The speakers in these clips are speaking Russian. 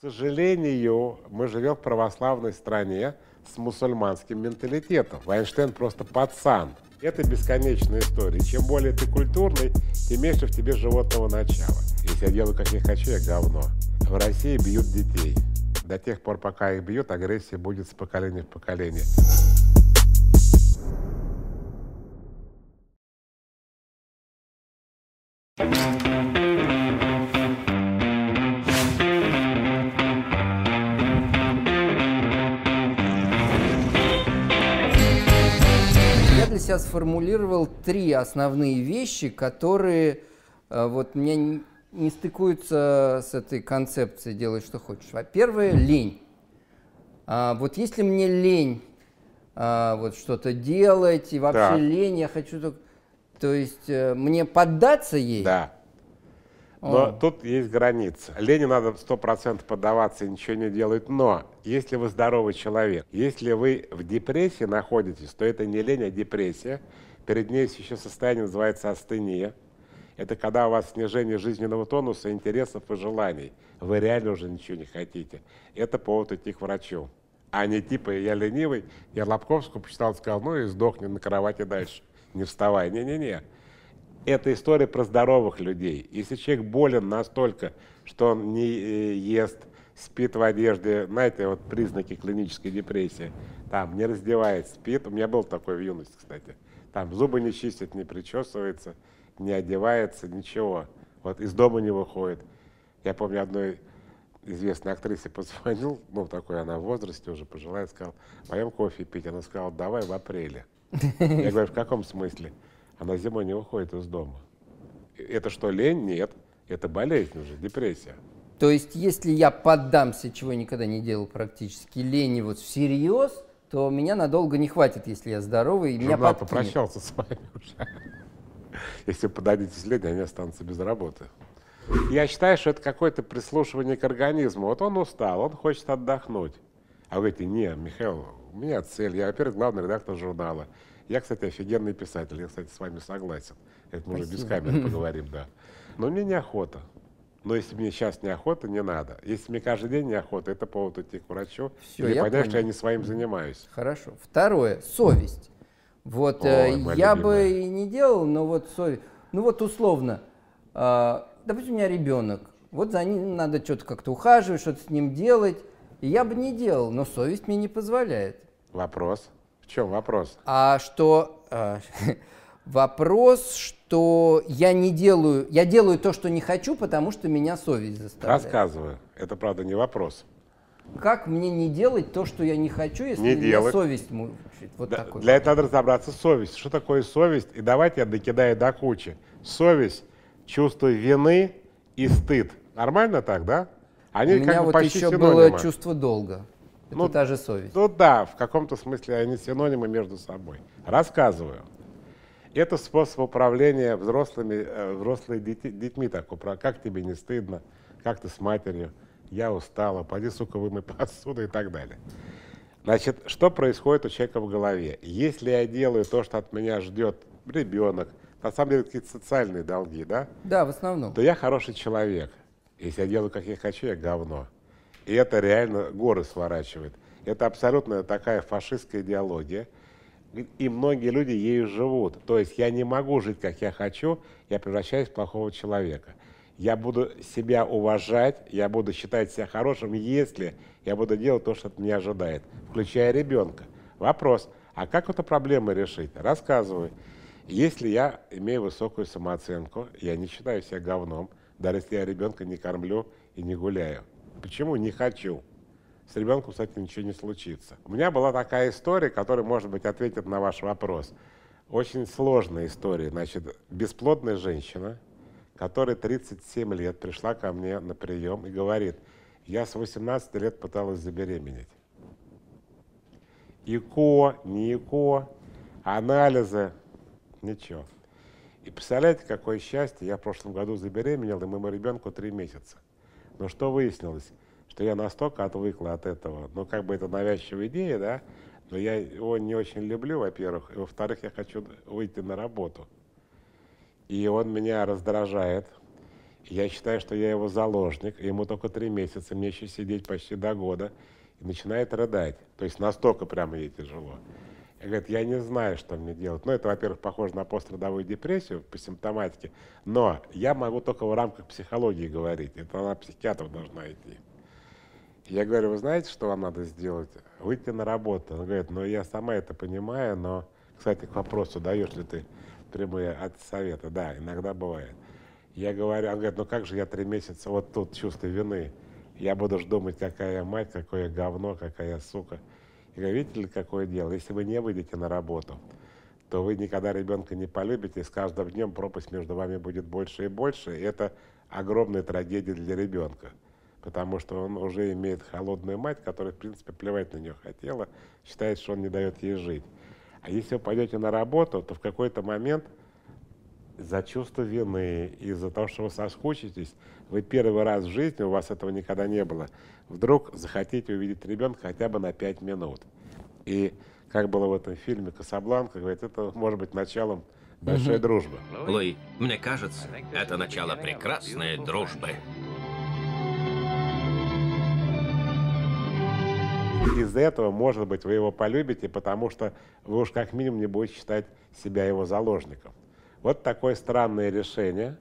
К сожалению, мы живем в православной стране с мусульманским менталитетом. Вайнштейн просто пацан. Это бесконечная история. Чем более ты культурный, тем меньше в тебе животного начала. Если я делаю, как я хочу, я говно. В России бьют детей. До тех пор, пока их бьют, агрессия будет с поколения в поколение. Сформулировал три основные вещи, которые э, вот мне не, стыкуются с этой концепцией «делай, что хочешь». Во-первых, лень. А, вот если мне лень а, вот что-то делать, и вообще Да. лень, я хочу только... То есть э, мне поддаться ей? Да. Но О. тут есть граница. Лени надо сто процентов поддаваться и ничего не делать. Но если вы здоровый человек, если вы в депрессии находитесь, то это не лень, а депрессия. Перед ней еще состояние, называется астения. Это когда у вас снижение жизненного тонуса, интересов и желаний. Вы реально уже ничего не хотите. Это повод идти к врачу. А не типа я ленивый, я Лобковскую почитал, сказал, ну и сдохни на кровати дальше. Не вставай. Не-не-не. Это история про здоровых людей. Если человек болен настолько, что он не э, ест, спит в одежде, знаете, вот признаки клинической депрессии, там не раздевается, спит, у меня был такой в юности, кстати, там зубы не чистит, не причесывается, не одевается, ничего, вот из дома не выходит. Я помню одной известной актрисе позвонил, ну такой она в возрасте уже пожилая, сказал, пойдем кофе пить. Она сказала, давай в апреле. Я говорю, в каком смысле? Она зимой не выходит из дома. Это что, лень? Нет. Это болезнь уже, депрессия. То есть если я поддамся, чего я никогда не делал практически, лени вот всерьез, то меня надолго не хватит, если я здоровый, и меня Журнал подкинет. попрощался с вами уже. Если вы подадитесь лень, они останутся без работы. Я считаю, что это какое-то прислушивание к организму. Вот он устал, он хочет отдохнуть. А вы говорите, не, Михаил, у меня цель. Я, во-первых, главный редактор журнала. Я, кстати, офигенный писатель. Я, кстати, с вами согласен. Это мы уже без камеры поговорим, да. Но мне неохота. Но если мне сейчас неохота, не надо. Если мне каждый день неохота, это повод идти к врачу или я понять, что я понял. не своим занимаюсь. Хорошо. Второе, совесть. Вот э, Ой, моя я любимая. бы и не делал, но вот совесть. Ну вот условно, а, допустим, у меня ребенок, вот за ним надо что-то как-то ухаживать, что-то с ним делать. И я бы не делал, но совесть мне не позволяет. Вопрос. В чем вопрос? А что а, вопрос, что я не делаю, я делаю то, что не хочу, потому что меня совесть заставляет. Рассказываю. Это, правда, не вопрос. Как мне не делать то, что я не хочу, если Не меня делать. совесть мучает? Вот Да, такой. для этого надо разобраться с совестью. Что такое совесть? И давайте я докидаю до кучи. Совесть, чувство вины и стыд. Нормально так, да? Они У меня как бы вот почти еще синонимы. было чувство долга. Это Ну, та же совесть. Ну да, в каком-то смысле они синонимы между собой. Рассказываю. Это способ управления взрослыми, э, взрослыми дети- детьми. Так, упра- как тебе не стыдно, как ты с матерью, я устала, пойди, сука, вымой посуду и так далее. Значит, что происходит у человека в голове? Если я делаю то, что от меня ждет ребенок, на самом деле какие-то социальные долги, да, Да, в основном. то я хороший человек. Если я делаю, как я хочу, я говно. И это реально горы сворачивает. Это абсолютно такая фашистская идеология. И- многие люди ею живут. То есть я не могу жить, как я хочу, я превращаюсь в плохого человека. Я буду себя уважать, я буду считать себя хорошим, если я буду делать то, что от меня ожидает, включая ребенка. Вопрос, а как эту проблему решить? Рассказываю. Если я имею высокую самооценку, я не считаю себя говном, даже если я ребенка не кормлю и не гуляю. Почему? Не хочу. С ребенком, кстати, ничего не случится. У меня была такая история, которая, может быть, ответит на ваш вопрос. Очень сложная история. Значит, бесплодная женщина, которая 37 лет пришла ко мне на прием и говорит, я с 18 лет пыталась забеременеть. ИКО, не ИКО, анализы, ничего. И представляете, какое счастье, я в прошлом году забеременел, и моему ребенку три месяца. Но что выяснилось? Что я настолько отвыкла от этого, ну как бы это навязчивая идея, да, но я его не очень люблю, во-первых, и во-вторых, я хочу выйти на работу. И он меня раздражает. Я считаю, что я его заложник, ему только три месяца, мне еще сидеть почти до года. И начинает рыдать. То есть настолько прямо ей тяжело. И говорит, я не знаю, что мне делать. Ну, это, во-первых, похоже на пострадовую депрессию по симптоматике, но я могу только в рамках психологии говорить. Это она психиатр должна идти. Я говорю, вы знаете, что вам надо сделать? Выйти на работу. Он говорит, ну, я сама это понимаю, но, кстати, к вопросу, даешь ли ты прямые от совета? Да, иногда бывает. Я говорю, он говорит, ну как же я три месяца вот тут чувство вины. Я буду же думать, какая я мать, какое говно, какая я сука. Я видите ли, какое дело? Если вы не выйдете на работу, то вы никогда ребенка не полюбите, и с каждым днем пропасть между вами будет больше и больше. И это огромная трагедия для ребенка, потому что он уже имеет холодную мать, которая, в принципе, плевать на нее хотела, считает, что он не дает ей жить. А если вы пойдете на работу, то в какой-то момент – за чувство вины, из-за того, что вы соскучитесь, вы первый раз в жизни, у вас этого никогда не было, вдруг захотите увидеть ребенка хотя бы на 5 минут. И как было в этом фильме «Касабланка», говорит, это может быть началом большой угу. дружбы. Луи, мне кажется, это начало прекрасной дружбы. Из-за этого, может быть, вы его полюбите, потому что вы уж как минимум не будете считать себя его заложником. Вот такое странное решение,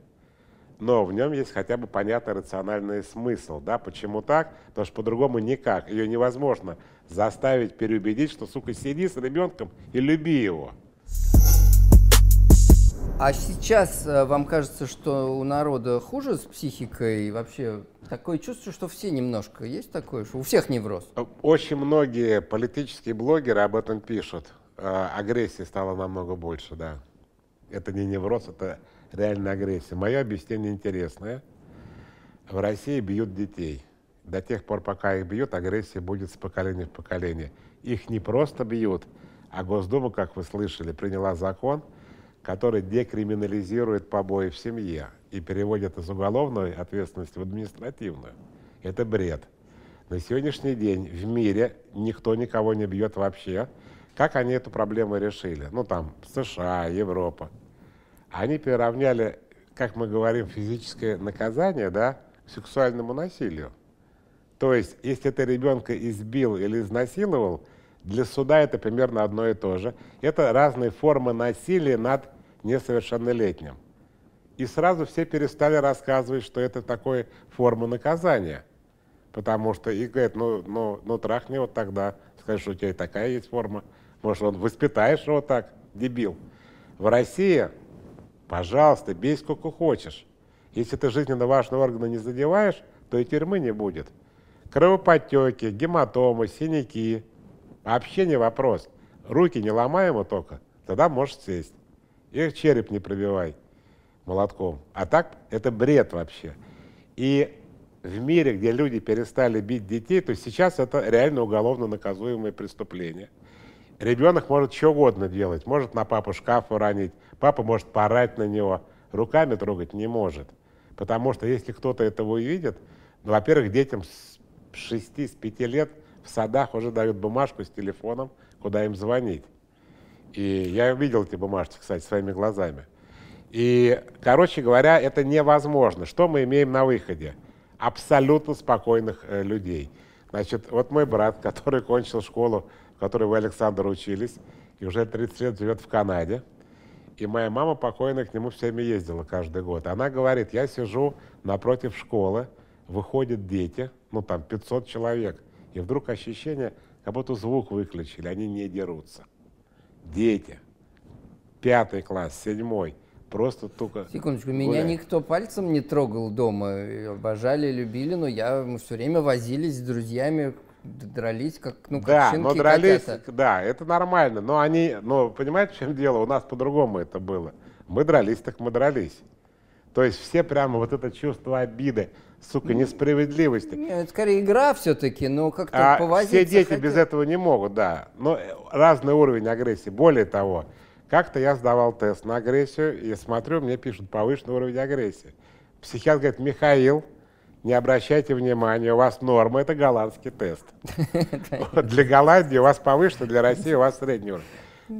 но в нем есть хотя бы понятный рациональный смысл. Да? Почему так? Потому что по-другому никак. Ее невозможно заставить переубедить, что, сука, сиди с ребенком и люби его. А сейчас э, вам кажется, что у народа хуже с психикой? Вообще такое чувство, что все немножко. Есть такое, что у всех невроз? Очень многие политические блогеры об этом пишут. Э, агрессии стало намного больше, да. Это не невроз, это реальная агрессия. Мое объяснение интересное. В России бьют детей. До тех пор, пока их бьют, агрессия будет с поколения в поколение. Их не просто бьют, а Госдума, как вы слышали, приняла закон, который декриминализирует побои в семье и переводит из уголовной ответственности в административную. Это бред. На сегодняшний день в мире никто никого не бьет вообще. Как они эту проблему решили? Ну, там, США, Европа они приравняли, как мы говорим, физическое наказание да, к сексуальному насилию. То есть, если ты ребенка избил или изнасиловал, для суда это примерно одно и то же. Это разные формы насилия над несовершеннолетним. И сразу все перестали рассказывать, что это такой форма наказания. Потому что и говорят, ну, ну, ну трахни вот тогда, скажешь, что у тебя и такая есть форма. Может, он воспитаешь его так, дебил. В России Пожалуйста, бей сколько хочешь. Если ты жизненно важные органы не задеваешь, то и тюрьмы не будет. Кровоподтеки, гематомы, синяки. Вообще не вопрос. Руки не ломай ему только, тогда можешь сесть. Их череп не пробивай молотком. А так это бред вообще. И в мире, где люди перестали бить детей, то сейчас это реально уголовно наказуемое преступление. Ребенок может что угодно делать. Может на папу шкаф уронить, папа может порать на него, руками трогать не может. Потому что если кто-то этого увидит, ну, во-первых, детям с 6 с 5 лет в садах уже дают бумажку с телефоном, куда им звонить. И я видел эти бумажки, кстати, своими глазами. И, короче говоря, это невозможно. Что мы имеем на выходе? Абсолютно спокойных э, людей. Значит, вот мой брат, который кончил школу в которой вы, Александр, учились, и уже 30 лет живет в Канаде. И моя мама покойная к нему все время ездила каждый год. Она говорит, я сижу напротив школы, выходят дети, ну там 500 человек, и вдруг ощущение, как будто звук выключили, они не дерутся. Дети. Пятый класс, седьмой. Просто только Секундочку, гуляют. меня никто пальцем не трогал дома. Обожали, любили, но я, мы все время возились с друзьями дрались, как, ну, как да, щенки но дрались, котята. да, это нормально. Но они, но понимаете, в чем дело? У нас по-другому это было. Мы дрались, так мы дрались. То есть все прямо вот это чувство обиды, сука, несправедливости. Нет, скорее игра все-таки, но как-то а повозиться Все дети хотят. без этого не могут, да. Но разный уровень агрессии. Более того, как-то я сдавал тест на агрессию, и смотрю, мне пишут повышенный уровень агрессии. Психиатр говорит, Михаил, не обращайте внимания, у вас норма, это голландский тест. Для Голландии у вас повышенный, для России у вас средний уровень.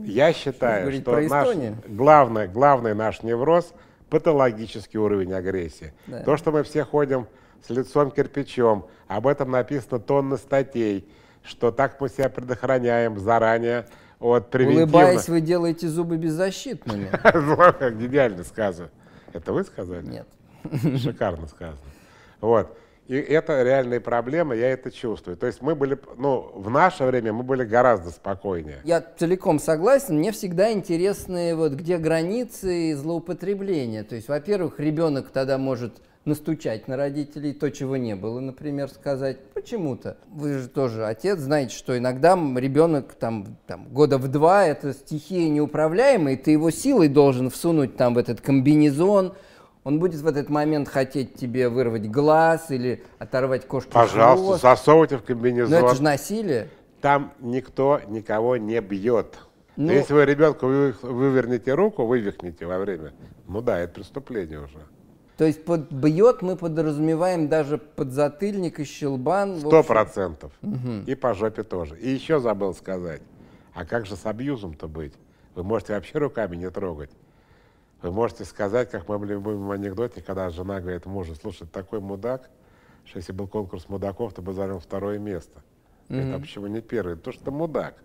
Я считаю, что наш главный, главный наш невроз патологический уровень агрессии. То, что мы все ходим с лицом кирпичом, об этом написано тонны статей, что так мы себя предохраняем заранее от превентивно. Улыбаясь, вы делаете зубы беззащитными. Гениально сказано. Это вы сказали? Нет. Шикарно сказано. Вот. И это реальные проблемы, я это чувствую. То есть мы были, ну, в наше время мы были гораздо спокойнее. Я целиком согласен. Мне всегда интересны, вот, где границы злоупотребления. То есть, во-первых, ребенок тогда может настучать на родителей, то, чего не было, например, сказать. Почему-то. Вы же тоже отец, знаете, что иногда ребенок там, там года в два, это стихия неуправляемая, и ты его силой должен всунуть там в этот комбинезон, он будет в этот момент хотеть тебе вырвать глаз или оторвать кошке Пожалуйста, хвост. засовывайте в комбинезон. Но это же насилие. Там никто никого не бьет. Но Ну- если вы ребенку вы, вывернете руку, вывихните во время, ну да, это преступление уже. То есть под бьет мы подразумеваем даже подзатыльник и щелбан. Сто процентов. И по жопе тоже. И еще забыл сказать, а как же с абьюзом-то быть? Вы можете вообще руками не трогать. Вы можете сказать, как в моем любимом анекдоте, когда жена говорит мужу, слушай, такой мудак, что если был конкурс мудаков, ты бы занял второе место. Говорит, а почему не первый? Потому что ты мудак.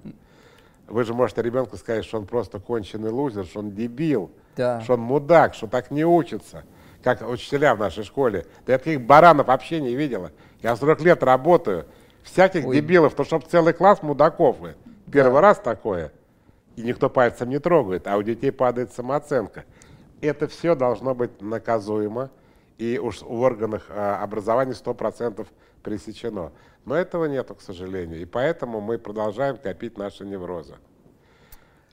Вы же можете ребенку сказать, что он просто конченый лузер, что он дебил, Да. что он мудак, что так не учится. Как учителя в нашей школе. Да я таких баранов вообще не видела. Я 40 лет работаю. Всяких Ой. дебилов, то чтоб целый класс мудаков. вы. Первый раз такое. И никто пальцем не трогает, а у детей падает самооценка. Это все должно быть наказуемо. И уж в органах а, образования 100% пресечено. Но этого нету, к сожалению. И поэтому мы продолжаем копить наши неврозы.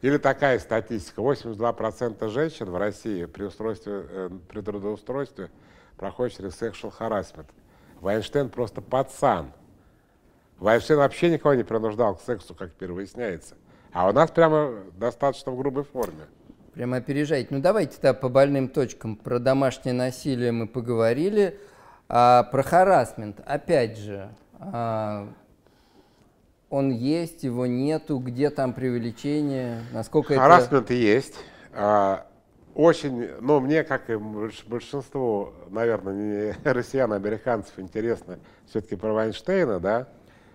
Или такая статистика. 82% женщин в России при, устройстве, э, при трудоустройстве проходят через sexual harassment. Вайнштейн просто пацан. Вайнштейн вообще никого не принуждал к сексу, как теперь выясняется. А у нас прямо достаточно в грубой форме. Прямо опережаете. Ну давайте да, по больным точкам. Про домашнее насилие мы поговорили. А про харасмент, опять же, а, он есть, его нету, где там преувеличение, насколько это... Харасмент есть. А, Очень, ну, мне, как и больш- большинству, наверное, не россиян, а американцев, интересно все-таки про Вайнштейна, да?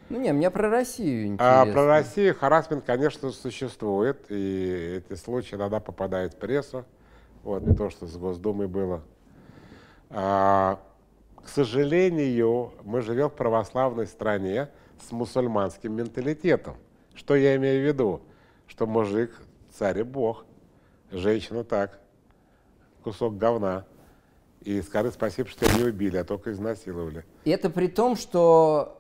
Ну не, мне про Россию интересно. А про Россию харасмент, конечно, существует, и эти случаи иногда попадают в прессу. Вот то, что с Госдумой было. А, к сожалению, мы живем в православной стране с мусульманским менталитетом. Что я имею в виду? Что мужик царь и бог, женщина так, кусок говна. И скажи спасибо, что не убили, а только изнасиловали. И это при том, что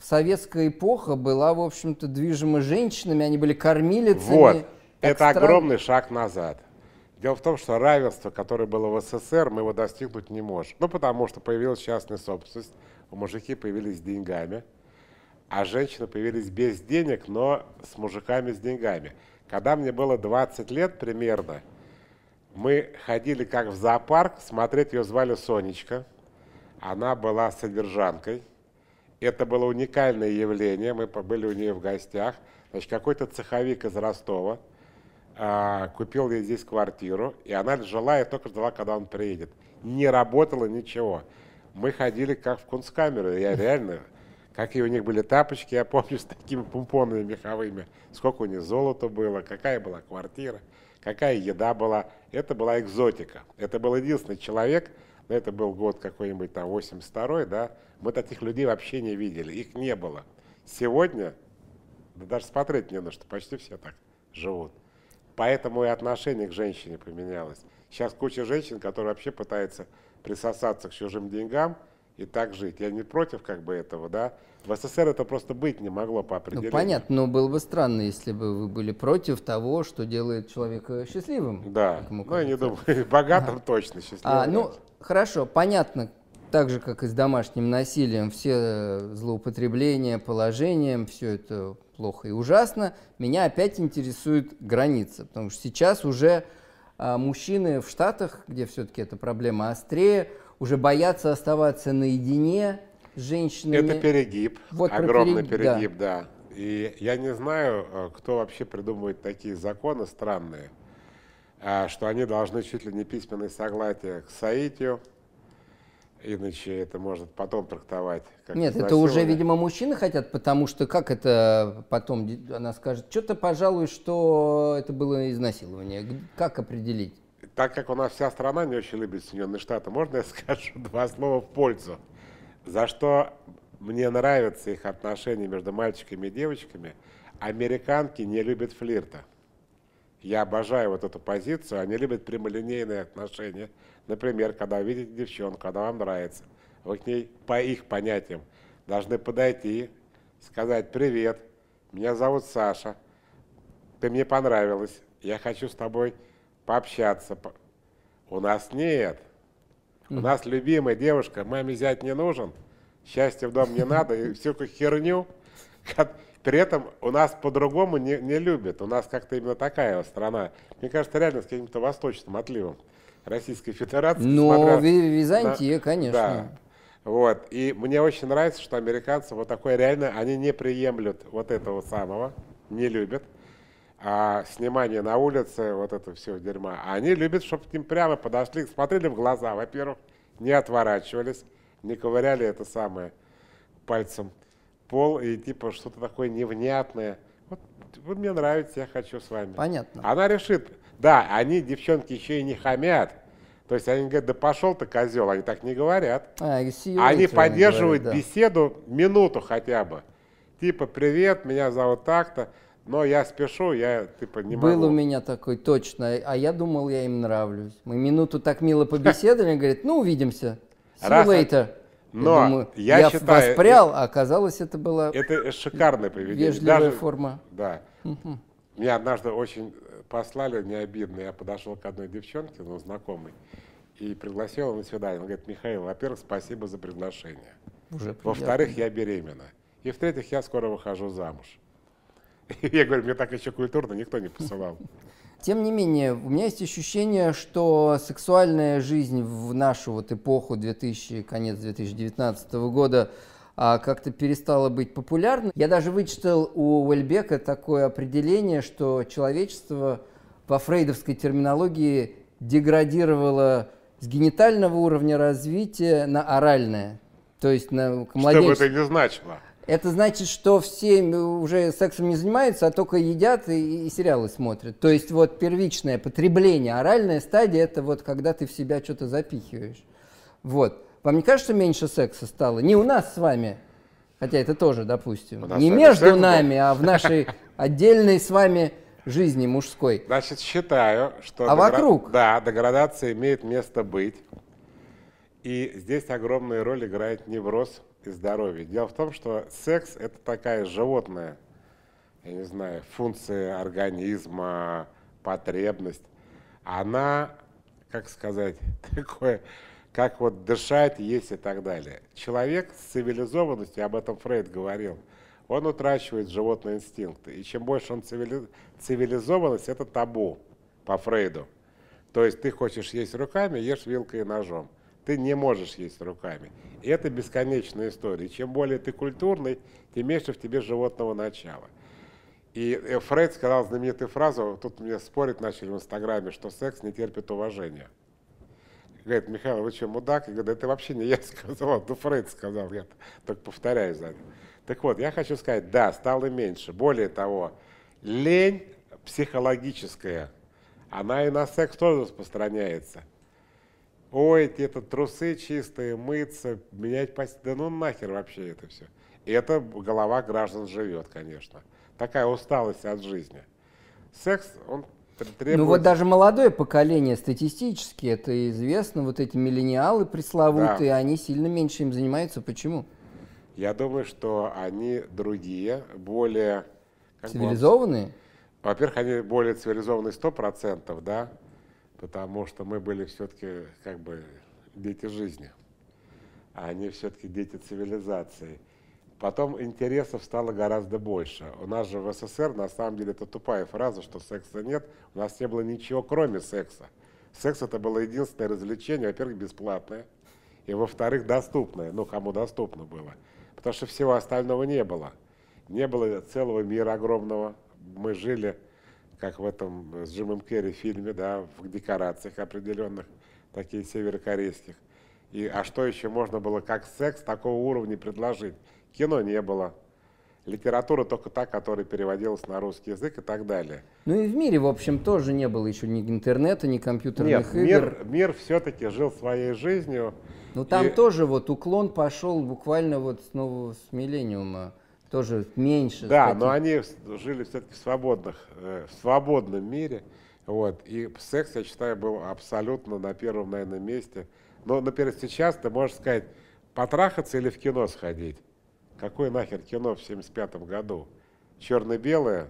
советская эпоха была, в общем-то, движима женщинами, они были кормилицами. Вот, это странно. огромный шаг назад. Дело в том, что равенство, которое было в СССР, мы его достигнуть не можем. Ну, потому что появилась частная собственность, у мужики появились с деньгами, а женщины появились без денег, но с мужиками с деньгами. Когда мне было 20 лет примерно, мы ходили как в зоопарк, смотреть ее звали Сонечка. Она была содержанкой. Это было уникальное явление. Мы побыли у нее в гостях. Значит, какой-то цеховик из Ростова а, купил ей здесь квартиру, и она жила и только ждала, когда он приедет. Не работало ничего. Мы ходили как в кунсткамеру. Я реально, какие у них были тапочки, я помню, с такими помпонами меховыми. Сколько у них золота было, какая была квартира, какая еда была. Это была экзотика. Это был единственный человек, это был год какой-нибудь там 82 да, мы таких людей вообще не видели, их не было. Сегодня, да даже смотреть не на что, почти все так живут. Поэтому и отношение к женщине поменялось. Сейчас куча женщин, которые вообще пытаются присосаться к чужим деньгам и так жить. Я не против как бы этого, да. В СССР это просто быть не могло по Ну, определению. понятно, но было бы странно, если бы вы были против того, что делает человека счастливым. Да, ну я не думаю, богатым точно, счастливым. А, ну. Хорошо, понятно, так же, как и с домашним насилием, все э, злоупотребления положением, все это плохо и ужасно. Меня опять интересует граница, потому что сейчас уже а, мужчины в Штатах, где все-таки эта проблема острее, уже боятся оставаться наедине с женщинами. Это перегиб, Вот огромный перегиб, да. перегиб, да. И я не знаю, э, кто вообще придумывает такие законы странные. А, что они должны чуть ли не письменное согласие к соитию, иначе это может потом трактовать как Нет, это уже, видимо, мужчины хотят, потому что как это потом она скажет, что-то, пожалуй, что это было изнасилование. Как определить? Так как у нас вся страна не очень любит Соединенные Штаты, можно я скажу два слова в пользу? За что мне нравятся их отношения между мальчиками и девочками, американки не любят флирта. Я обожаю вот эту позицию, они любят прямолинейные отношения. Например, когда видите девчонку, она вам нравится, вы к ней, по их понятиям, должны подойти, сказать «Привет, меня зовут Саша, ты мне понравилась, я хочу с тобой пообщаться». По- У нас нет. У нас любимая девушка, маме зять не нужен, счастья в дом не надо, и всю эту херню. При этом у нас по-другому не, не любят. У нас как-то именно такая вот страна. Мне кажется, реально с каким-то восточным отливом Российской Федерации. Ви- Византия, на- конечно. Да. Вот. И мне очень нравится, что американцы вот такое реально, они не приемлют вот этого самого, не любят. А снимание на улице, вот это все дерьма. А они любят, чтобы к ним прямо подошли, смотрели в глаза, во-первых, не отворачивались, не ковыряли это самое пальцем пол и типа что-то такое невнятное. Вот вы мне нравитесь, я хочу с вами. Понятно. Она решит, да, они, девчонки, еще и не хамят. То есть они говорят, да пошел ты, козел, они так не говорят. А, Они поддерживают говорят, да. беседу минуту хотя бы. Типа, привет, меня зовут так-то, но я спешу, я типа не Был могу. у меня такой, точно, а я думал, я им нравлюсь. Мы минуту так мило побеседовали, говорит, ну, увидимся. See you later. Но думаю, я я считаю, воспрял, а оказалось, это была Это шикарное поведение. вежливая Даже- форма. Да. Меня однажды очень послали, не обидно. Я подошел к одной девчонке, ну, знакомой, и пригласил ее на свидание. Он говорит, Михаил, во-первых, спасибо за приглашение. Уже Во-вторых, я беременна. И в-третьих, я скоро выхожу замуж. Я говорю, мне так еще культурно никто не посылал. Тем не менее, у меня есть ощущение, что сексуальная жизнь в нашу вот эпоху 2000, конец 2019 года а, как-то перестала быть популярной. Я даже вычитал у Уэльбека такое определение, что человечество по фрейдовской терминологии деградировало с генитального уровня развития на оральное. То есть на к Что бы это ни значило. Это значит, что все уже сексом не занимаются, а только едят и, и сериалы смотрят. То есть вот первичное потребление, оральная стадия – это вот когда ты в себя что-то запихиваешь. Вот. Вам не кажется, меньше секса стало? Не у нас с вами, хотя это тоже, допустим. Не между был. нами, а в нашей отдельной с вами жизни мужской. Значит, считаю, что... А вокруг? Да, деградация имеет место быть. И здесь огромную роль играет невроз и здоровье. Дело в том, что секс – это такая животная, я не знаю, функция организма, потребность. Она, как сказать, такое, как вот дышать, есть и так далее. Человек с цивилизованностью, об этом Фрейд говорил, он утрачивает животные инстинкты. И чем больше он цивили- цивилизованность, это табу по Фрейду. То есть ты хочешь есть руками, ешь вилкой и ножом. Ты не можешь есть руками. И это бесконечная история. Чем более ты культурный, тем меньше в тебе животного начала. И э, Фрейд сказал знаменитую фразу, тут мне спорить начали в Инстаграме, что секс не терпит уважения. Говорит, Михаил, вы что, мудак? Я говорю, это вообще не я сказал, это Фрейд сказал, я только повторяю за ним. Так вот, я хочу сказать, да, стало меньше. Более того, лень психологическая, она и на секс тоже распространяется. Ой, эти это трусы чистые, мыться, менять постель. Да ну нахер вообще это все. И это голова граждан живет, конечно. Такая усталость от жизни. Секс, он тр- требует... Ну вот даже молодое поколение статистически, это известно, вот эти миллениалы пресловутые, Да. они сильно меньше им занимаются. Почему? Я думаю, что они другие, более... бы Цивилизованные? Во-первых, они более цивилизованные 100%, да, потому что мы были все-таки как бы дети жизни, а они все-таки дети цивилизации. Потом интересов стало гораздо больше. У нас же в СССР, на самом деле, это тупая фраза, что секса нет. У нас не было ничего, кроме секса. Секс это было единственное развлечение, во-первых, бесплатное, и во-вторых, доступное, ну, кому доступно было. Потому что всего остального не было. Не было целого мира огромного. Мы жили как в этом с Джимом Керри фильме, да, в декорациях определенных, такие северокорейских. И, а что еще можно было как секс такого уровня предложить? Кино не было. Литература только та, которая переводилась на русский язык и так далее. Ну и в мире, в общем, тоже не было еще ни интернета, ни компьютерных Нет, игр. мир, мир все-таки жил своей жизнью. Ну там и- тоже вот уклон пошел буквально вот с нового с миллениума. Тоже меньше. Да, статей. но они жили все-таки в свободных, э, в свободном мире. Вот. И секс, я считаю, был абсолютно на первом, наверное, месте. Но, например, сейчас ты можешь сказать, потрахаться или в кино сходить. Какое нахер кино в 75 году? Черно-белое,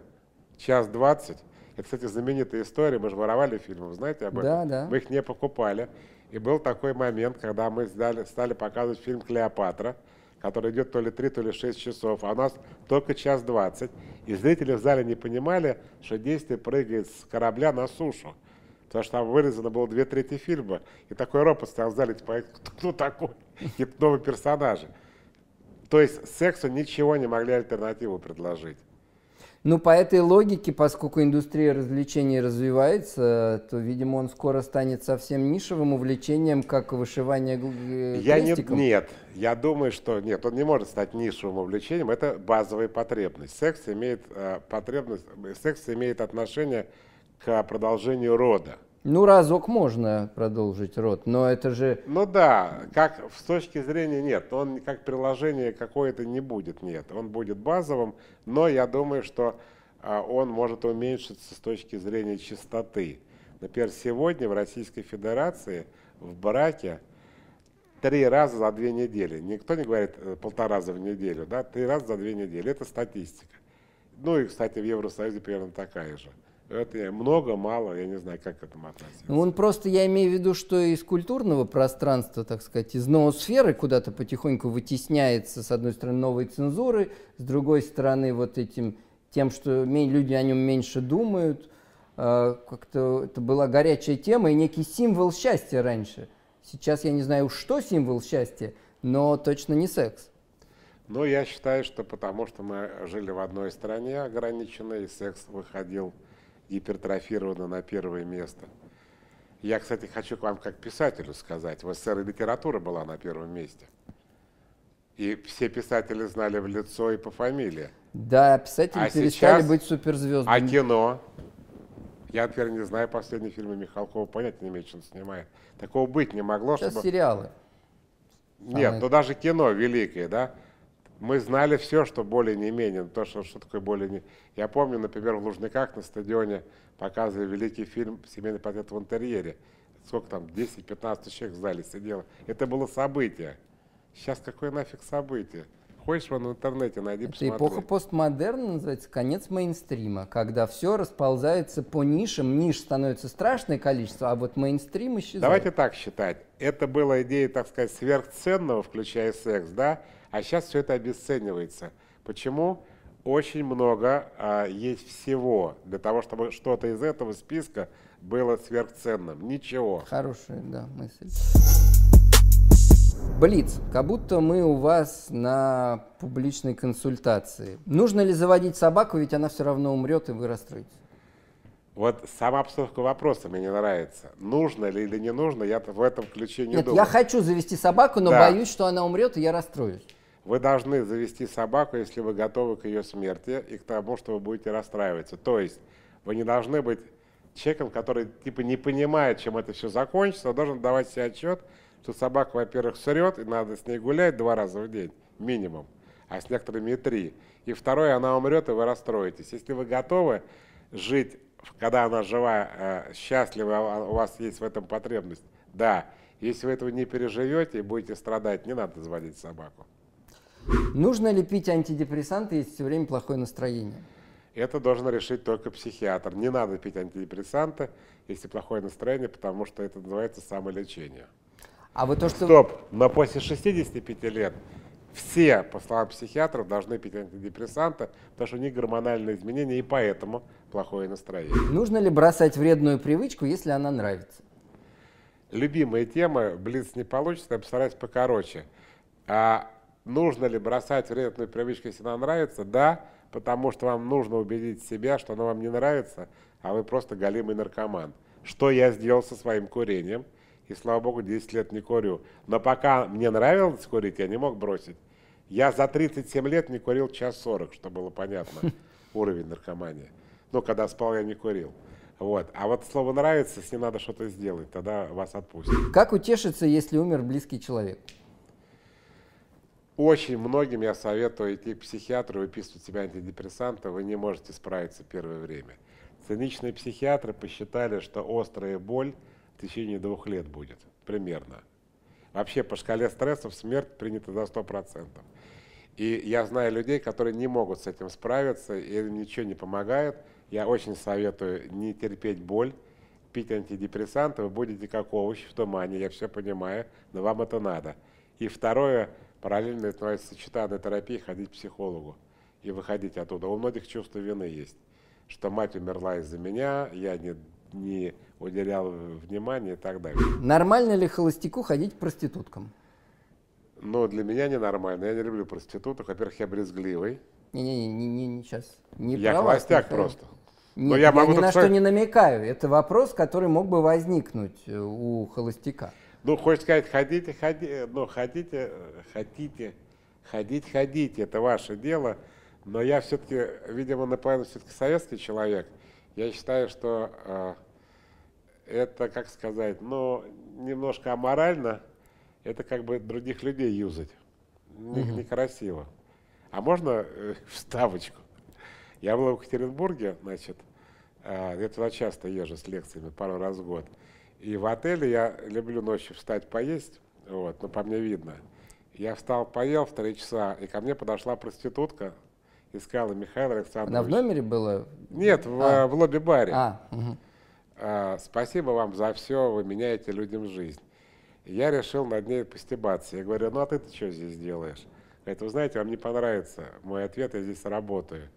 час двадцать. Это, кстати, знаменитая история. Мы же воровали фильмы, знаете об этом? Да, да. Мы их не покупали. И был такой момент, когда мы сдали- стали показывать фильм «Клеопатра», который идет то ли 3, то ли 6 часов, а у нас только час 20. И зрители в зале не понимали, что действие прыгает с корабля на сушу. Потому что там вырезано было две трети фильма. И такой ропот стоял в зале, типа, кто, такой? И новые персонажи. То есть сексу ничего не могли альтернативу предложить. Ну, по этой логике, поскольку индустрия развлечений развивается, то, видимо, он скоро станет совсем нишевым увлечением, как вышивание э, Я не, нет, я думаю, что нет, он не может стать нишевым увлечением, это базовая потребность. Секс имеет э, потребность, секс имеет отношение к продолжению рода. Ну, разок можно продолжить рот, но это же... Ну да, как с точки зрения нет, он как приложение какое-то не будет, нет, он будет базовым, но я думаю, что а, он может уменьшиться с точки зрения чистоты. Например, сегодня в Российской Федерации в браке три раза за две недели. Никто не говорит э, полтора раза в неделю, да, три раза за две недели. Это статистика. Ну и, кстати, в Евросоюзе примерно такая же. Это много, мало, я не знаю, как к этому относиться. Ну, он просто, я имею в виду, что из культурного пространства, так сказать, из ноосферы куда-то потихоньку вытесняется, с одной стороны, новой цензуры, с другой стороны, вот этим, тем, что люди о нем меньше думают. А, Как-то это была горячая тема и некий символ счастья раньше. Сейчас я не знаю, что символ счастья, но точно не секс. Ну, я считаю, что потому что мы жили в одной стране ограниченной, и секс выходил гипертрофированно на первое место. Я, кстати, хочу к вам как писателю сказать. В СССР и литература была на первом месте. И все писатели знали в лицо и по фамилии. Да, писатели А перестали быть А суперзвездами. кино? Я, например, не знаю последние фильмы Михалкова, понятия не имею, что он снимает. Такого быть не могло, Сейчас чтобы... сериалы. Нет, Самое- ну даже кино великое, да. Мы знали все, что более не менее, то, что, что такое более не... Я помню, например, в Лужниках на стадионе показывали великий фильм «Семейный портрет в интерьере». Сколько там, 10-15 человек в зале сидело. Это было событие. Сейчас какое нафиг событие? Хочешь вон в интернете, найди, Это посмотри. эпоха постмодерна называется, конец мейнстрима, когда все расползается по нишам, ниш становится страшное количество, а вот мейнстрим исчезает. Давайте так считать. Это была идея, так сказать, сверхценного, включая секс, да? А сейчас все это обесценивается. Почему? Очень много а, есть всего для того, чтобы что-то из этого списка было сверхценным. Ничего. Хорошая, да, мысль. Блиц, как будто мы у вас на публичной консультации. Нужно ли заводить собаку, ведь она все равно умрет, и вы расстроитесь. Вот сама обстановка вопроса мне не нравится. Нужно ли или не нужно, я в этом ключе не Нет, думаю. я хочу завести собаку, но Да. боюсь, что она умрет, и я расстроюсь. Вы должны завести собаку, если вы готовы к ее смерти и к тому, что вы будете расстраиваться. То есть вы не должны быть человеком, который типа не понимает, чем это все закончится, он должен давать себе отчет, что собака, во-первых, срет, и надо с ней гулять два раза в день, минимум, а с некоторыми и три. И второе, она умрет, и вы расстроитесь. Если вы готовы жить, когда она жива, э, счастлива, а у вас есть в этом потребность, да. Если вы этого не переживете и будете страдать, не надо заводить собаку. Нужно ли пить антидепрессанты, если все время плохое настроение? Это должен решить только психиатр. Не надо пить антидепрессанты, если плохое настроение, потому что это называется самолечение. А вот то, что... Стоп, но после 65 лет все, по словам психиатров, должны пить антидепрессанты, потому что у них гормональные изменения, и поэтому плохое настроение. Нужно ли бросать вредную привычку, если она нравится? Любимая тема, блиц не получится, я постараюсь покороче. А нужно ли бросать вредную привычку, если она нравится? Да, потому что вам нужно убедить себя, что она вам не нравится, а вы просто голимый наркоман. Что я сделал со своим курением? И, слава богу, 10 лет не курю. Но пока мне нравилось курить, я не мог бросить. Я за 37 лет не курил час 40, чтобы было понятно уровень наркомании. Ну, когда спал, я не курил. Вот. А вот слово нравится, с ним надо что-то сделать, тогда вас отпустят. Как утешиться, если умер близкий человек? Очень многим я советую идти к психиатру, выписывать себе антидепрессанты, вы не можете справиться первое время. Циничные психиатры посчитали, что острая боль в течение двух лет будет, примерно. Вообще по шкале стрессов смерть принята за 100%. И я знаю людей, которые не могут с этим справиться, и им ничего не помогает. Я очень советую не терпеть боль, пить антидепрессанты, вы будете как овощи в тумане, я все понимаю, но вам это надо. И второе, параллельно это называется сочетанная терапия, ходить к психологу и выходить оттуда. У многих чувство вины есть, что мать умерла из-за меня, я не, не уделял внимания и так далее. Нормально ли холостяку ходить к проституткам? Но для меня ненормально. Я не люблю проституток. Во-первых, я брезгливый. Не-не-не, не, не, сейчас. Не я холостяк Михаил. просто. Нет, Но я, я могу ни на что не намекаю. Это вопрос, который мог бы возникнуть э, у холостяка. Ну, хочешь сказать, ходите, ходите, ну, хотите, э, хотите, ходить, ходите, это ваше дело. Но я все-таки, видимо, наполовину все-таки советский человек. Я считаю, что э, это, как сказать, ну, немножко аморально. Это как бы других людей юзать. Не- Некрасиво. А можно э, вставочку? Я был в Екатеринбурге, значит, э, я туда часто езжу с лекциями пару раз в год. И в отеле я люблю ночью встать поесть, вот, ну, по мне видно. Я встал, поел в три часа, и ко мне подошла проститутка и сказала, Михаил Александрович... Она в номере была? Нет, в, А. в лобби-баре. А, мгм. А, спасибо вам за все, вы меняете людям жизнь. И я решил над ней постебаться. Я говорю, ну а ты-то что здесь делаешь? Говорит, вы знаете, вам не понравится мой ответ, я здесь работаю.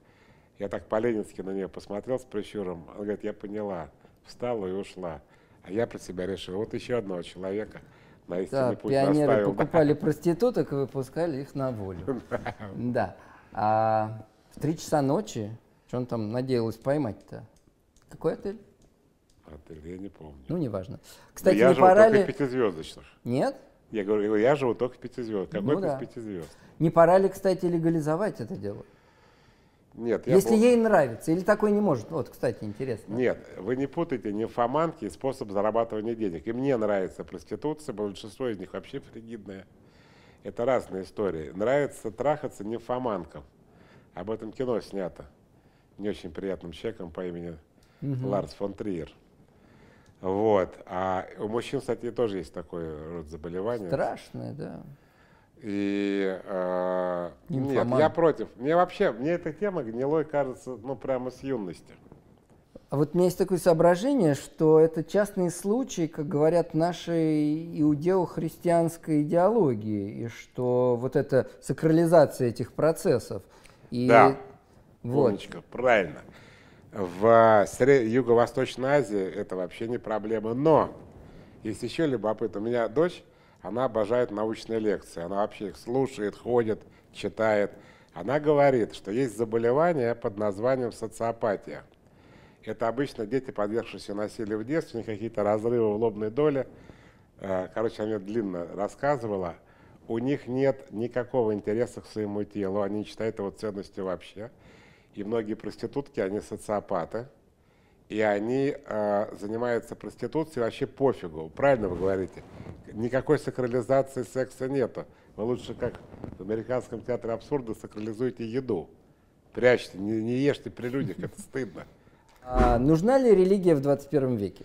Я так по-ленински на нее посмотрел с прищуром. Она говорит, я поняла. Встала и ушла. А я про себя решил, вот еще одного человека на истинный Да, путь пионеры наставил. покупали проституток и выпускали их на волю. Да. А в три часа ночи, что он там надеялась поймать-то? Какой отель? Отель, я не помню. Ну, неважно. Но Кстати, я не живу пора только ли... пятизвездочных. Нет? Я говорю, я живу только в пятизвездочных. Какой Ну да. из пяти звезд? Не пора ли, кстати, легализовать это дело? Нет, я Если был- ей нравится, или такой не может. Вот, кстати, интересно. Нет, вы не путайте нимфоманки и способ зарабатывания денег. И мне нравится проституция, большинство из них вообще фригидная. Это разные истории. Нравится трахаться нимфоманкам. Об этом кино снято. Не очень приятным человеком по имени Ларс фон Триер. Вот. А у мужчин, кстати, тоже есть такой род заболевания. Страшное, да. И э, нет, я против. Мне вообще, мне эта тема гнилой кажется, ну прямо с юности. А вот у меня есть такое соображение, что это частный случай, как говорят, нашей иудео-христианской идеологии, и что вот эта сакрализация этих процессов. И Да. вот. Умничка, правильно. В Сре- Юго-Восточной Азии это вообще не проблема. Но есть еще любопытно. У меня дочь, она обожает научные лекции. Она вообще их слушает, ходит, читает. Она говорит, что есть заболевание под названием социопатия. Это обычно дети, подвергшиеся насилию в детстве, у них какие-то разрывы в лобной доле. Э, Короче, она мне длинно рассказывала. У них нет никакого интереса к своему телу, они не считают его ценностью вообще. И многие проститутки, они социопаты, и они э, занимаются проституцией вообще пофигу. Правильно вы говорите? Никакой сакрализации секса нету. Вы лучше, как в американском театре абсурда, сакрализуйте еду. Прячьте, не, не ешьте при людях, это стыдно. А нужна ли религия в 21 веке?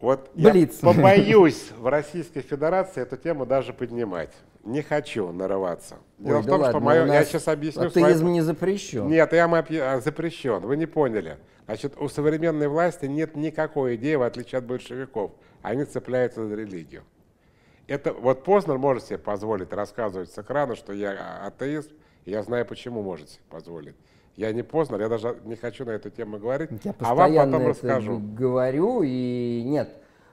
Вот Блиц. я побоюсь в Российской Федерации эту тему даже поднимать. Не хочу нарываться. Дело Ой, в да том, ладно, что мое... Я нас сейчас объясню Атеизм свою- не запрещен. Нет, я а, запрещен. Вы не поняли. Значит, у современной власти нет никакой идеи, в отличие от большевиков. Они цепляются за религию. Это вот Познер может себе позволить рассказывать с экрана, что я атеист, и я знаю, почему может себе позволить. Я не Познер, я даже не хочу на эту тему говорить, Я а вам потом это расскажу. говорю, и нет.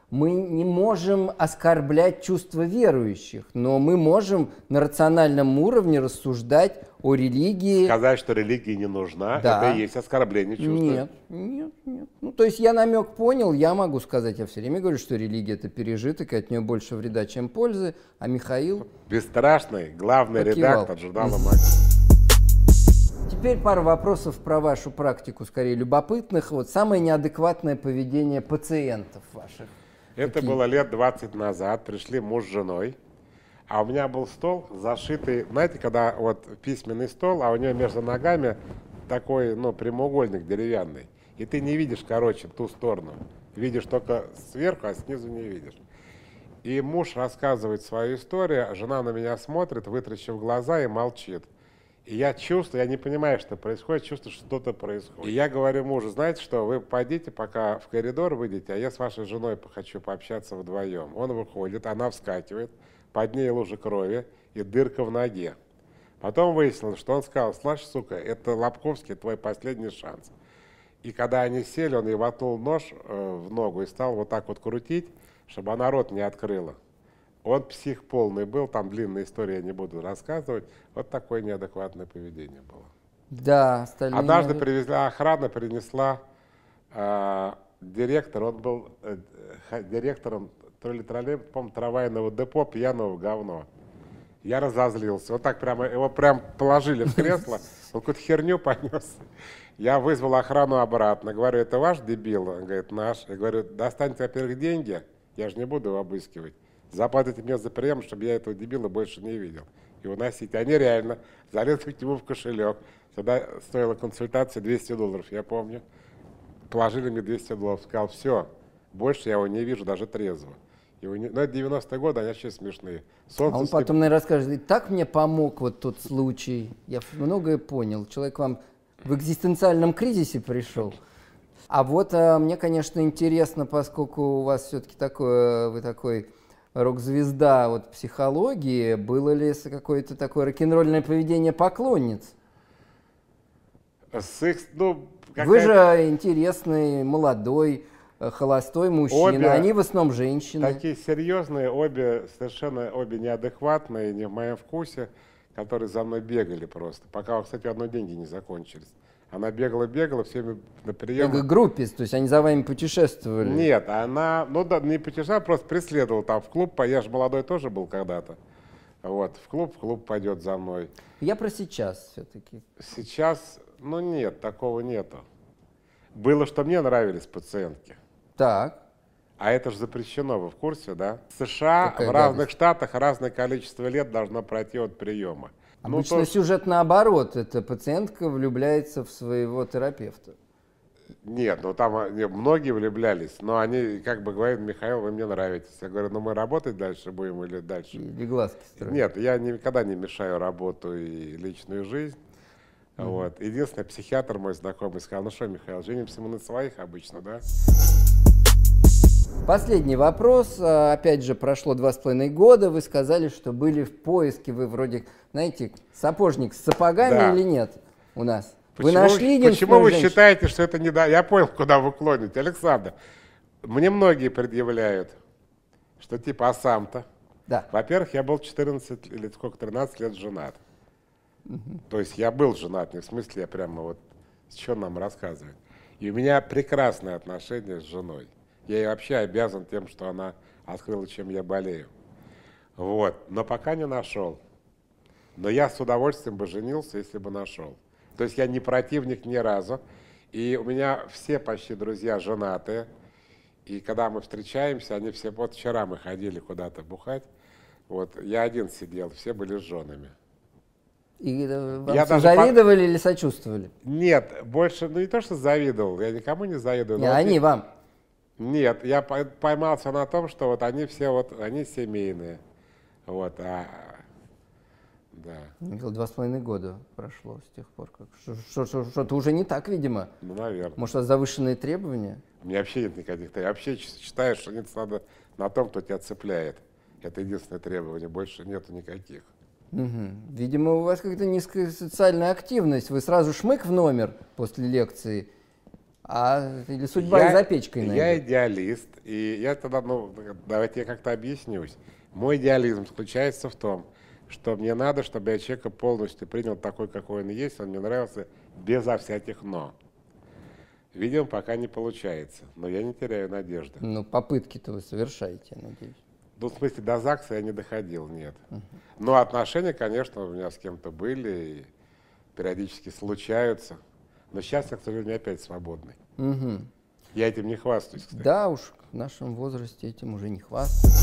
Мы не можем оскорблять чувства верующих, но мы можем на рациональном уровне рассуждать о религии. Сказать, что религия не нужна, Да. это и есть оскорбление чувства. Нет, нет, нет. Ну, то есть я намек понял, я могу сказать, я все время говорю, что религия это пережиток, и от нее больше вреда, чем пользы, а Михаил... Бесстрашный, главный Покивал. редактор журнала «Макс». Теперь пару вопросов про вашу практику, скорее любопытных. Вот самое неадекватное поведение пациентов ваших. Это Какие? было лет 20 назад. Пришли муж с женой. А у меня был стол зашитый, знаете, когда вот письменный стол, а у нее между ногами такой, ну, прямоугольник деревянный. И ты не видишь, короче, ту сторону. Видишь только сверху, а снизу не видишь. И муж рассказывает свою историю, жена на меня смотрит, вытращив глаза и молчит. И я чувствую, я не понимаю, что происходит, чувствую, что что-то происходит. И я говорю мужу, знаете что, вы пойдите пока в коридор выйдете, а я с вашей женой хочу пообщаться вдвоем. Он выходит, она вскакивает, под ней лужа крови и дырка в ноге. Потом выяснилось, что он сказал, слышь, сука, это Лобковский твой последний шанс. И когда они сели, он ей воткнул нож э, в ногу и стал вот так вот крутить, чтобы она рот не открыла. Он псих полный был, там длинная история, я не буду рассказывать. Вот такое неадекватное поведение было. Да, остальные... Однажды привезли, охрана принесла э, директор, он был э, директором то ли троллейбуса, по-моему, трамвайного депо пьяного говно. Я разозлился. Вот так прямо, его прям положили в кресло, он какую-то херню понес. Я вызвал охрану обратно. Говорю, это ваш дебил? Он говорит, наш. Я говорю, достаньте, во-первых, деньги, я же не буду его обыскивать. Заплатите мне за прием, чтобы я этого дебила больше не видел. И уносите. Они реально залезли к нему в кошелек. Тогда стоила консультация 200 долларов, я помню. Положили мне 200 долларов. Сказал, все, больше я его не вижу, даже трезво. Его не... Ну, это 90-е годы, они вообще смешные. Солнце А он потом, наверное, расскажет, и так мне помог вот тот случай. Я многое понял. Человек вам в экзистенциальном кризисе пришел. А вот а, мне, конечно, интересно, поскольку у вас все-таки такое, вы такой рок-звезда вот психологии, было ли какое-то такое рок-н-ролльное поведение поклонниц? С их, ну, Вы же интересный, молодой, э, холостой мужчина, Обе они в основном женщины. Такие серьезные, обе совершенно обе неадекватные, не в моем вкусе, которые за мной бегали просто. Пока, кстати, одно деньги не закончились. Она бегала-бегала, всеми на прием. Как группис, то есть они за вами путешествовали. Нет, она, ну да, не путешествовала, просто преследовала там в клуб. Я же молодой тоже был когда-то. Вот, в клуб, в клуб пойдет за мной. Я про сейчас все-таки. Сейчас, ну нет, такого нету. Было, что мне нравились пациентки. Так. А это же запрещено, вы в курсе, да? В США, Какая в разных гадость. штатах разное количество лет должно пройти от приема. Ну, Обычно то- сюжет наоборот. Это пациентка влюбляется в своего терапевта. Нет, ну там а, не, многие влюблялись, но они как бы говорят, Михаил, вы мне нравитесь. Я говорю, ну мы работать дальше будем или дальше? Или глазки строит. Нет, я никогда не мешаю работу и личную жизнь. Вот. Единственное, психиатр мой знакомый сказал, ну что, Михаил, женимся мы на своих обычно, да? Последний вопрос. А, Опять же, прошло два с половиной года. Вы сказали, что были в поиске. Вы вроде, знаете, сапожник с сапогами Да. или нет у нас? Почему, вы нашли Почему вы женщину? считаете, что это не да? Я понял, куда вы клоните. Александр, мне многие предъявляют, что типа, а сам-то? Да. Во-первых, я был 14 или сколько, 13 лет женат. То есть я был женат, не в смысле я прямо вот, что нам рассказывает. И у меня прекрасные отношения с женой. Я ей вообще обязан тем, что она открыла, чем я болею. Вот. Но пока не нашел. Но я с удовольствием бы женился, если бы нашел. То есть я не противник ни разу. И у меня все почти друзья женатые. И когда мы встречаемся, они все... Вот вчера мы ходили куда-то бухать. Вот я один сидел, все были с женами. И э, вам Я даже по- завидовали или сочувствовали? Нет, больше, ну не то, что завидовал, я никому не завидую. но Не, вот они вам. Нет, я по- поймался на том, что вот они все вот, они семейные. Вот, а, да, Михаил, Два с половиной года прошло с тех пор, как что- что- что- что-то уже не так, видимо. ну, наверное. Может, завышенные требования? У меня вообще нет никаких требований. Вообще ч- считаю, что нет надо на том, кто тебя цепляет. Это единственное требование, больше нету никаких. Мгм. Видимо, у вас как-то низкая социальная активность. Вы сразу шмык в номер после лекции, А или судьба и за печкой Я найдет? идеалист, и я тогда, ну, давайте я как-то объяснюсь. Мой идеализм заключается в том, что мне надо, чтобы я человека полностью принял такой, какой он есть, он мне нравился, безо всяких «но». Видимо, пока не получается, но я не теряю надежды. Ну, попытки-то вы совершаете, я надеюсь. Ну, в смысле, до ЗАГСа я не доходил, нет. Но отношения, конечно, у меня с кем-то были, и периодически случаются. Но сейчас я, к сожалению, опять свободный. Мгм. Я этим не хвастаюсь, кстати. Да уж, в нашем возрасте этим уже не хвастаться.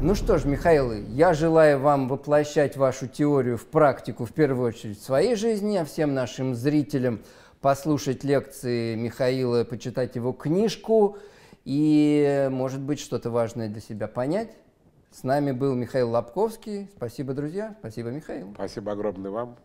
Ну что ж, Михаил, я желаю вам воплощать вашу теорию в практику, в первую очередь, в своей жизни, а всем нашим зрителям послушать лекции Михаила, почитать его книжку и, может быть, что-то важное для себя понять. С нами был Михаил Лобковский. Спасибо, друзья. Спасибо, Михаил. Спасибо огромное вам.